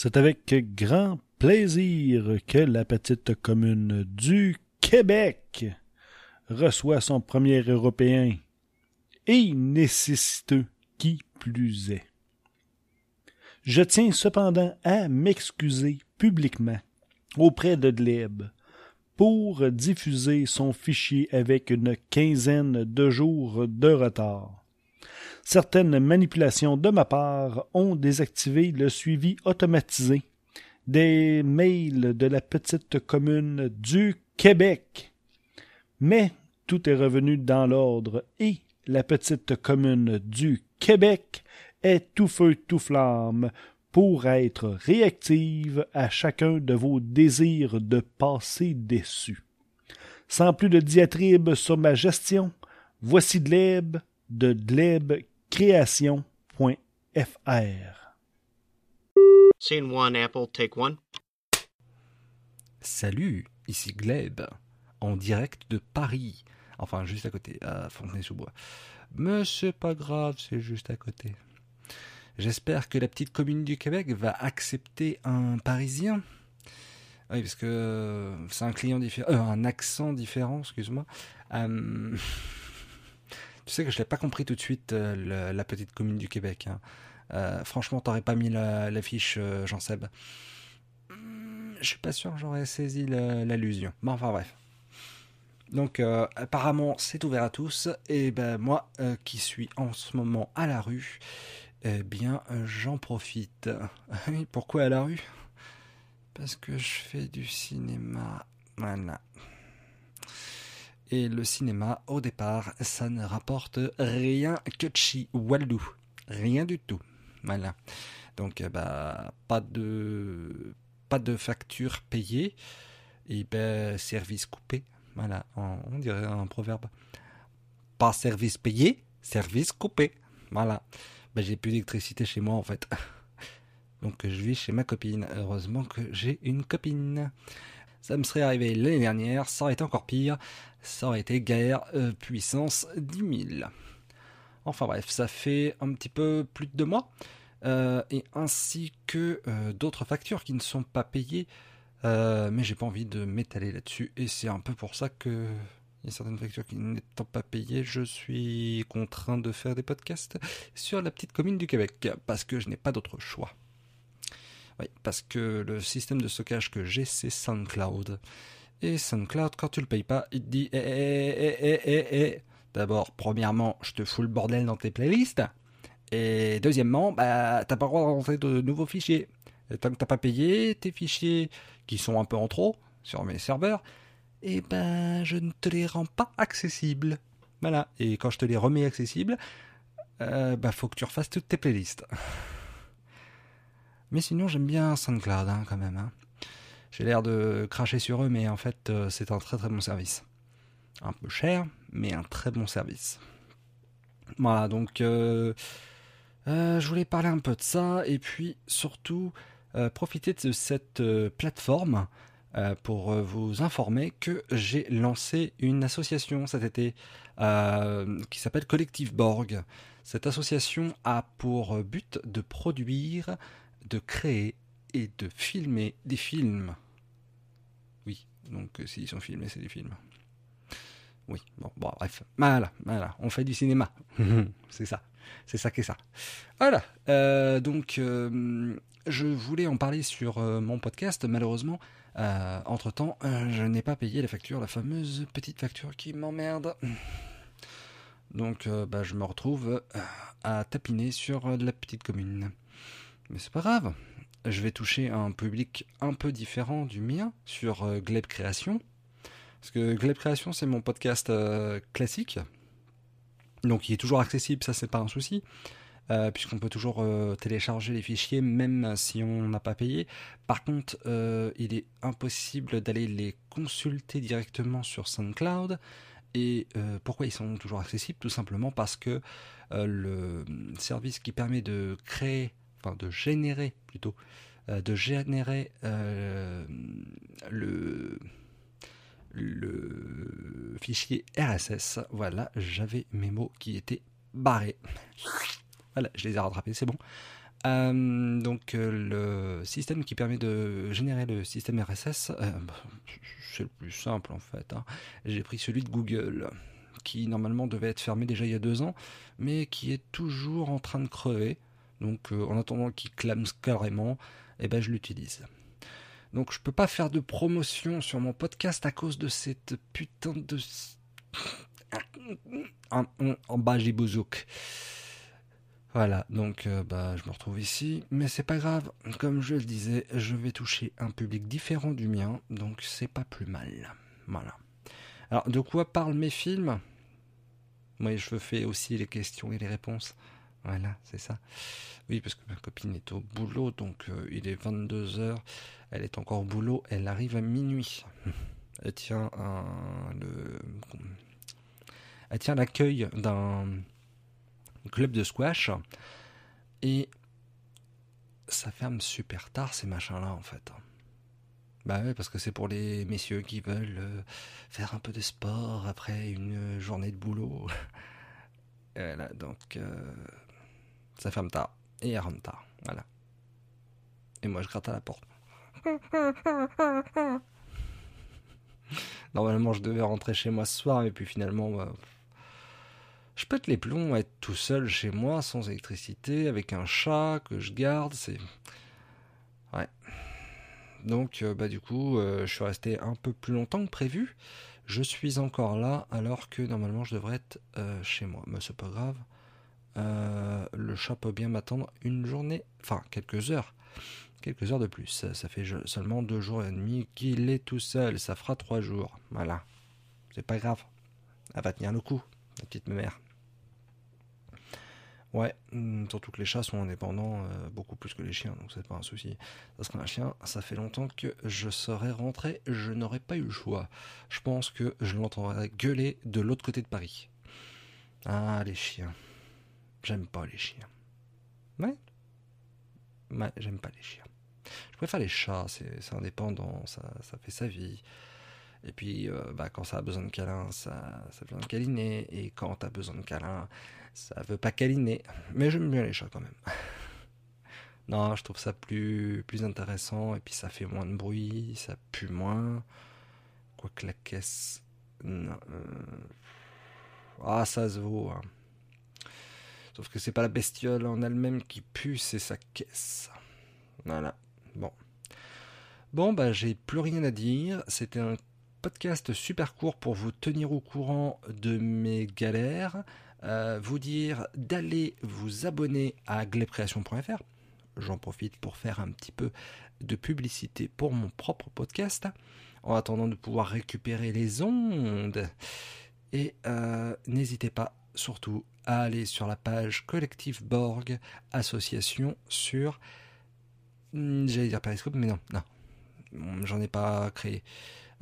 C'est avec grand plaisir que la petite commune du Québec reçoit son premier Européen, et nécessiteux qui plus est. Je tiens cependant à m'excuser publiquement auprès de Dleb pour diffuser son fichier avec une quinzaine de jours de retard. Certaines manipulations de ma part ont désactivé le suivi automatisé des mails de la petite commune du Québec. Mais tout est revenu dans l'ordre et la petite commune du Québec est tout feu tout flamme pour être réactive à chacun de vos désirs de passer déçus. Sans plus de diatribe sur ma gestion, voici Dleb de dlebcreation.fr. Scene one, Apple, take one. Salut, ici Gleb, en direct de Paris. Enfin, juste à côté, à Fontenay-sous-Bois. Mais c'est pas grave, c'est juste à côté. J'espère que la petite commune du Québec va accepter un Parisien. Oui, parce que c'est un client différent, euh, un accent différent, excuse-moi. Euh, tu sais que je l'ai pas compris tout de suite, euh, la petite commune du Québec. Hein. franchement, t'aurais pas mis l'affiche, Jean-Seb. Hmm, je suis pas sûr que j'aurais saisi l'allusion. Bon, enfin bref. Donc apparemment c'est ouvert à tous et ben moi qui suis en ce moment à la rue, eh bien, j'en profite. Pourquoi à la rue? Parce que je fais du cinéma. Voilà. Et le cinéma, au départ, ça ne rapporte rien que chi wallou. Rien du tout. Voilà. Donc, eh bah, pas de, pas de facture payée. Et ben, service coupé. Voilà, on dirait un proverbe. Pas service payé, service coupé. Voilà. Bah, j'ai plus d'électricité chez moi en fait. Donc je vis chez ma copine. Heureusement que j'ai une copine. Ça me serait arrivé l'année dernière, ça aurait été encore pire. Ça aurait été guerre euh, puissance 10 000. Enfin bref, ça fait un petit peu plus de deux mois. Euh, et ainsi que euh, d'autres factures qui ne sont pas payées. mais j'ai pas envie de m'étaler là-dessus. Et c'est un peu pour ça que il y a certaines factures qui n'étant pas payées, je suis contraint de faire des podcasts sur la petite commune du Québec, parce que je n'ai pas d'autre choix. Oui, parce que le système de stockage que j'ai, c'est SoundCloud. Et SoundCloud, quand tu le payes pas, il te dit eh, eh, eh, eh, eh, D'abord, premièrement, je te fous le bordel dans tes playlists. Et deuxièmement, bah, t'as pas le droit de rentrer de nouveaux fichiers. Et tant que t'as pas payé tes fichiers, qui sont un peu en trop, sur mes serveurs, eh ben, je ne te les rends pas accessibles. Voilà. Et quand je te les remets accessibles, euh, bah, faut que tu refasses toutes tes playlists. Mais sinon, j'aime bien SoundCloud, hein, quand même. Hein. J'ai l'air de cracher sur eux, mais en fait, euh, c'est un très très bon service. Un peu cher, mais un très bon service. Voilà, donc, euh, je voulais parler un peu de ça, et puis surtout, profiter de cette plateforme euh, pour euh, vous informer que j'ai lancé une association cet été euh, qui s'appelle Collective Borg. Cette association a pour but de produire, de créer et de filmer des films. Oui, donc s'ils sont filmés, c'est des films. Oui, bon, bon, bref. Voilà, voilà, on fait du cinéma. c'est ça. C'est ça qui est ça. Voilà. donc, je voulais en parler sur mon podcast. Malheureusement, euh, entre temps, euh, je n'ai pas payé la facture, la fameuse petite facture qui m'emmerde. Donc, euh, bah, je me retrouve à tapiner sur la petite commune. Mais c'est pas grave. Je vais toucher un public un peu différent du mien sur Gleb Création. Parce que Gleb Création, c'est mon podcast classique. Donc, il est toujours accessible, ça, c'est pas un souci. Euh, puisqu'on peut toujours euh, télécharger les fichiers même si on n'a pas payé. Par contre, euh, il est impossible d'aller les consulter directement sur SoundCloud. Et pourquoi ils sont toujours accessibles? Tout simplement parce que le service qui permet de créer, enfin de générer plutôt, de générer le le fichier RSS. Voilà, j'avais mes mots qui étaient barrés. Voilà, je les ai rattrapés, c'est bon. Euh, donc euh, le système qui permet de générer le système RSS, euh, c'est le plus simple en fait. hein. J'ai pris celui de Google, qui normalement devait être fermé déjà il y a deux ans, mais qui est toujours en train de crever. Donc euh, en attendant qu'il clame carrément, eh ben, je l'utilise. Donc je peux pas faire de promotion sur mon podcast à cause de cette putain de... En, bas j'ai bouzouk. Voilà, donc euh, bah, je me retrouve ici, mais c'est pas grave. Comme je le disais, je vais toucher un public différent du mien, donc c'est pas plus mal. Voilà. Alors, de quoi parlent mes films? Moi, je fais aussi les questions et les réponses. Voilà, c'est ça. Oui, parce que ma copine est au boulot, donc euh, il est 22h, elle est encore au boulot, elle arrive à minuit. Elle tient un, le, elle tient l'accueil d'un club de squash et ça ferme super tard ces machins-là en fait. Bah ouais, parce que c'est pour les messieurs qui veulent euh, faire un peu de sport après une journée de boulot. Voilà, donc euh, ça ferme tard et elle rentre tard. Voilà. Et moi je gratte à la porte. Normalement je devais rentrer chez moi ce soir, et puis finalement, bah, je pète les plombs à être tout seul chez moi, sans électricité, avec un chat que je garde. C'est. Ouais. Donc, euh, bah, du coup, euh, je suis resté un peu plus longtemps que prévu. Je suis encore là, alors que normalement, je devrais être euh, chez moi. Mais c'est pas grave. Euh, le chat peut bien m'attendre une journée, enfin, quelques heures. Quelques heures de plus. Ça, fait seulement deux jours et demi qu'il est tout seul. Ça fera trois jours. Voilà. C'est pas grave. Elle va tenir le coup, la petite mère. Ouais, hum, surtout que les chats sont indépendants euh, beaucoup plus que les chiens, donc c'est pas un souci. Parce qu'un chien, ça fait longtemps que je serais rentré, je n'aurais pas eu le choix. Je pense que je l'entendrais gueuler de l'autre côté de Paris. Ah, les chiens. J'aime pas les chiens. Ouais. Ouais, j'aime pas les chiens. Je préfère les chats, c'est indépendant, ça, ça fait sa vie. Et puis, euh, bah, quand ça a besoin de câlin, ça, ça a besoin de câliner. Et quand t'as besoin de câlin, ça veut pas câliner. Mais j'aime bien les chats quand même. non, je trouve ça plus, plus intéressant. Et puis ça fait moins de bruit, ça pue moins. Quoique la caisse. non, euh, Ah, ça se vaut. hein. Sauf que c'est pas la bestiole en elle-même qui pue, c'est sa caisse. Voilà. Bon. Bon, bah, j'ai plus rien à dire. C'était un podcast super court pour vous tenir au courant de mes galères, euh, vous dire d'aller vous abonner à glebcreation.fr. J'en profite pour faire un petit peu de publicité pour mon propre podcast, en attendant de pouvoir récupérer les ondes. Et euh, n'hésitez pas surtout aller sur la page Collectif Borg Association sur... Hmm, J'allais dire Periscope, mais non, non. J'en ai pas créé.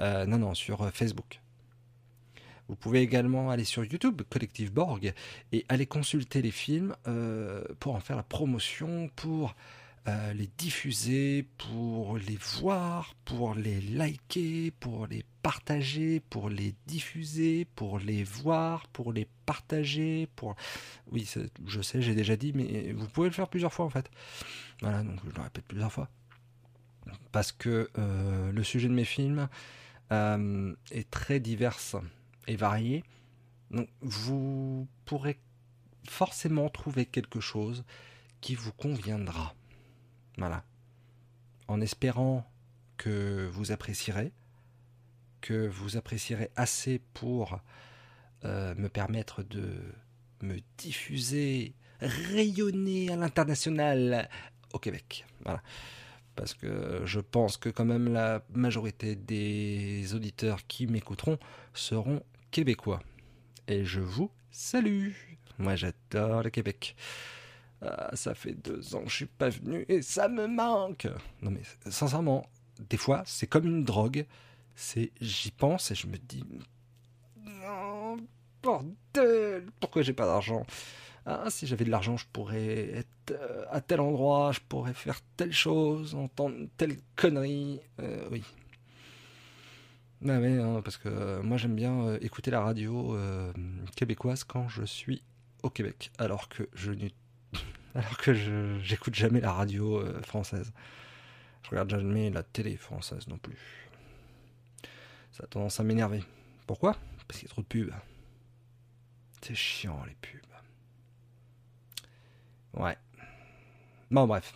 Euh, non, non, sur euh, Facebook. Vous pouvez également aller sur YouTube, Collectif Borg, et aller consulter les films euh, pour en faire la promotion, pour euh, les diffuser, pour les voir, pour les liker, pour les partager, pour les diffuser, pour les voir, pour les partager, pour... Oui, je sais, j'ai déjà dit, mais vous pouvez le faire plusieurs fois en fait. Voilà, donc je le répète plusieurs fois. Parce que euh, le sujet de mes films euh, est très divers et varié. Donc vous pourrez forcément trouver quelque chose qui vous conviendra. Voilà. En espérant que vous apprécierez, que vous apprécierez assez pour euh, me permettre de me diffuser, rayonner à l'international au Québec. Voilà. Parce que je pense que quand même la majorité des auditeurs qui m'écouteront seront québécois. Et je vous salue. Moi j'adore le Québec. Ah, ça fait deux ans que je suis pas venu et ça me manque. Non mais sincèrement, des fois c'est comme une drogue. C'est j'y pense et je me dis oh, bordel, pourquoi j'ai pas d'argent? Ah, si j'avais de l'argent, je pourrais être euh, à tel endroit, je pourrais faire telle chose, entendre telle connerie. Euh, oui. Ah ouais, hein, parce que euh, moi j'aime bien écouter la radio québécoise quand je suis au Québec, alors que je n'ai alors que j'écoute jamais la radio euh, française. Je regarde jamais la télé française non plus. Ça a tendance à m'énerver. Pourquoi? Parce qu'il y a trop de pubs. C'est chiant les pubs. Ouais. Bon bref.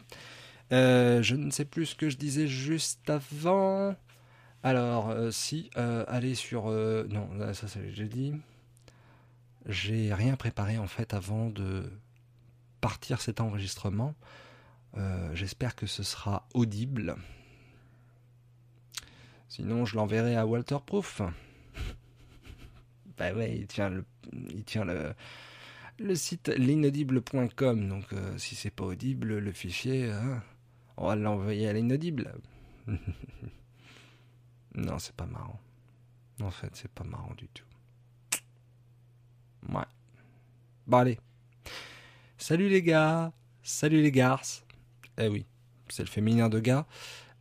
Euh, je ne sais plus ce que je disais juste avant. Alors, euh, si, allez sur... non, ça, ça j'ai dit. J'ai rien préparé en fait avant de partir cet enregistrement. Euh, J'espère que ce sera audible. Sinon, je l'enverrai à Walter Proof. bah ouais, il tient le, il tient le, le site l'inaudible.com. Donc, euh, si c'est pas audible, le fichier, hein, on va l'envoyer à l'inaudible. non, c'est pas marrant. En fait, c'est pas marrant du tout. Ouais. Bon, allez. Salut les gars. Salut les garces. Eh oui, c'est le féminin de gars.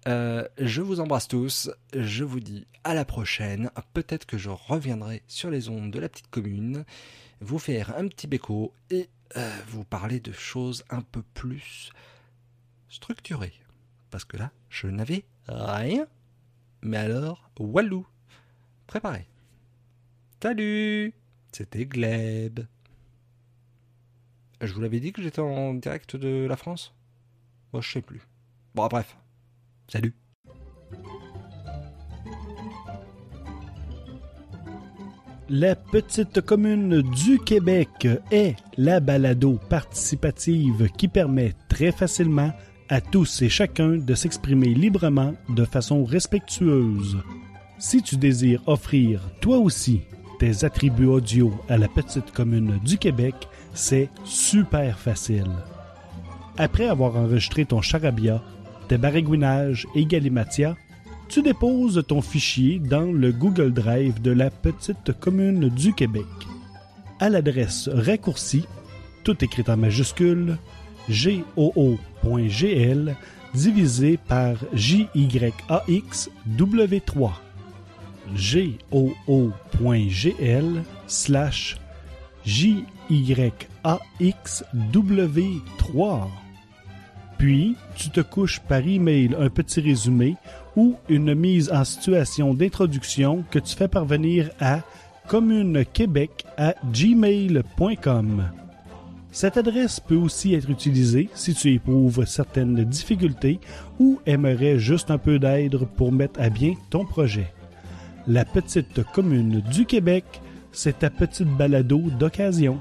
Euh, je vous embrasse tous. Je vous dis à la prochaine. Peut-être que je reviendrai sur les ondes de la petite commune, vous faire un petit béco et euh, vous parler de choses un peu plus structurées. Parce que là, je n'avais rien. Mais alors, Walou, préparé. Salut C'était Gleb. Je vous l'avais dit que j'étais en direct de la France? Moi, je sais plus. Bon, bref. Salut La petite commune du Québec est la balado participative qui permet très facilement à tous et chacun de s'exprimer librement de façon respectueuse. Si tu désires offrir toi aussi tes attributs audio à la petite commune du Québec, c'est super facile. Après avoir enregistré ton charabia, tes baragouinages et galimatia, tu déposes ton fichier dans le Google Drive de la petite commune du Québec. À l'adresse raccourcie, tout écrit en majuscule, goo.gl divisé par JYAX W3. goo.gl slash JYAXW3. Puis, tu te couches par email un petit résumé ou une mise en situation d'introduction que tu fais parvenir à communequebec à gmail.com. Cette adresse peut aussi être utilisée si tu éprouves certaines difficultés ou aimerais juste un peu d'aide pour mettre à bien ton projet. La petite commune du Québec, c'est ta petite balado d'occasion.